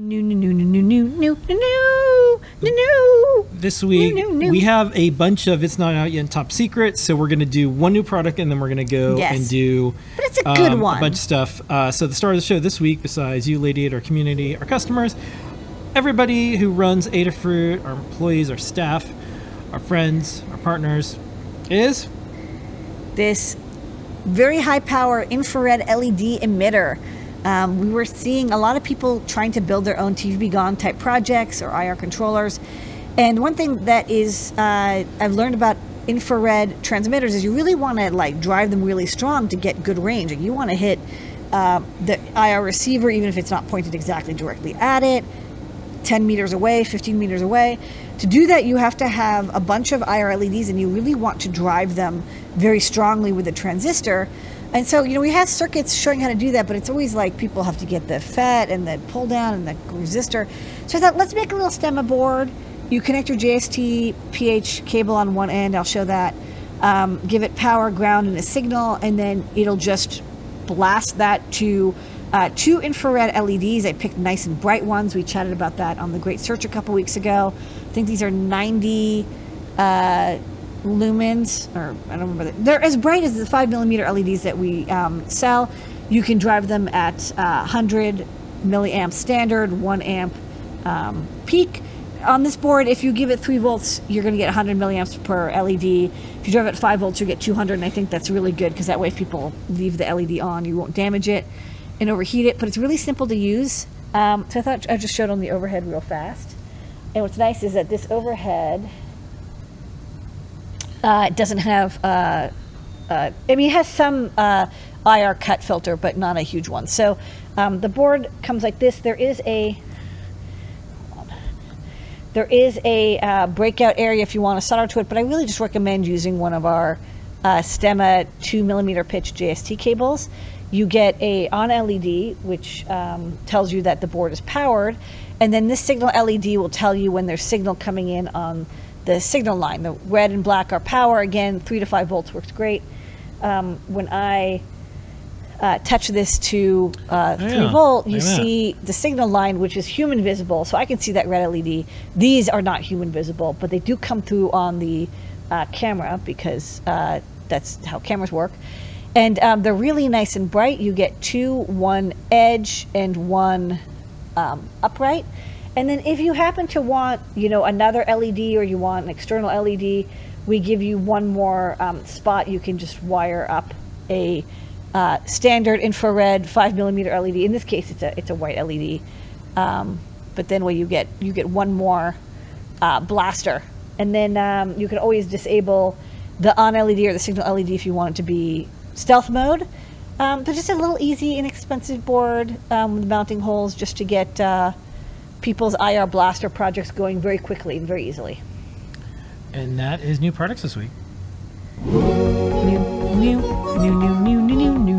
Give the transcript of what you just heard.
New, new, new, new, new, new, new, new, new. This week we have a bunch of it's not out yet top secret, so we're gonna do one new product and then we're gonna go Yes. and do But it's a good um, one. a bunch of stuff. Uh, so the star of the show this week, besides you, Lady, at our community, our customers, everybody who runs Adafruit, our employees, our staff, our friends, our partners, is this very high power infrared LED emitter. Um, we were seeing a lot of people trying to build their own TV Gone type projects or IR controllers. And one thing that is uh, I've learned about infrared transmitters is you really want to like drive them really strong to get good range. Like you want to hit uh, the IR receiver even if it's not pointed exactly directly at it. 10 meters away, 15 meters away. To do that, you have to have a bunch of IR LEDs and you really want to drive them very strongly with a transistor. And so, you know, we have circuits showing how to do that, but it's always like people have to get the FET and the pull down and the resistor. So I thought, let's make a little stemma board. You connect your JST PH cable on one end, I'll show that. Um, give it power, ground, and a signal, and then it'll just blast that to uh, two infrared LEDs. I picked nice and bright ones. We chatted about that on the Great Search a couple weeks ago. I think these are 90 uh, lumens, or I don't remember. The, they're as bright as the five millimeter LEDs that we um, sell. You can drive them at uh, 100 milliamp standard, one amp um, peak. On this board, if you give it three volts, you're going to get 100 milliamps per LED. If you drive it five volts, you get 200, and I think that's really good because that way, if people leave the LED on, you won't damage it and overheat it. But it's really simple to use. Um, so I thought I just showed on the overhead real fast. And what's nice is that this overhead uh, it doesn't have. Uh, uh, I mean, it has some uh, IR cut filter, but not a huge one. So um, the board comes like this. There is a there is a uh, breakout area if you want to solder to it, but I really just recommend using one of our uh, Stemma two millimeter pitch JST cables. You get a on LED, which um, tells you that the board is powered, and then this signal LED will tell you when there's signal coming in on the signal line. The red and black are power. Again, three to five volts works great. Um, when I uh, touch this to uh, 3 yeah. volt, you see the signal line, which is human visible. So I can see that red LED. These are not human visible, but they do come through on the uh, camera because uh, that's how cameras work. And um, they're really nice and bright. You get two, one edge and one um, upright. And then if you happen to want, you know, another LED or you want an external LED, we give you one more um, spot. You can just wire up a uh, standard infrared five millimeter LED. In this case, it's a it's a white LED. Um, but then what you get you get one more uh, blaster, and then um, you can always disable the on LED or the signal LED if you want it to be stealth mode. Um, but just a little easy, inexpensive board um, with mounting holes just to get uh, people's IR blaster projects going very quickly and very easily. and that is new products this week. New, new, new, new, new, new, new, new,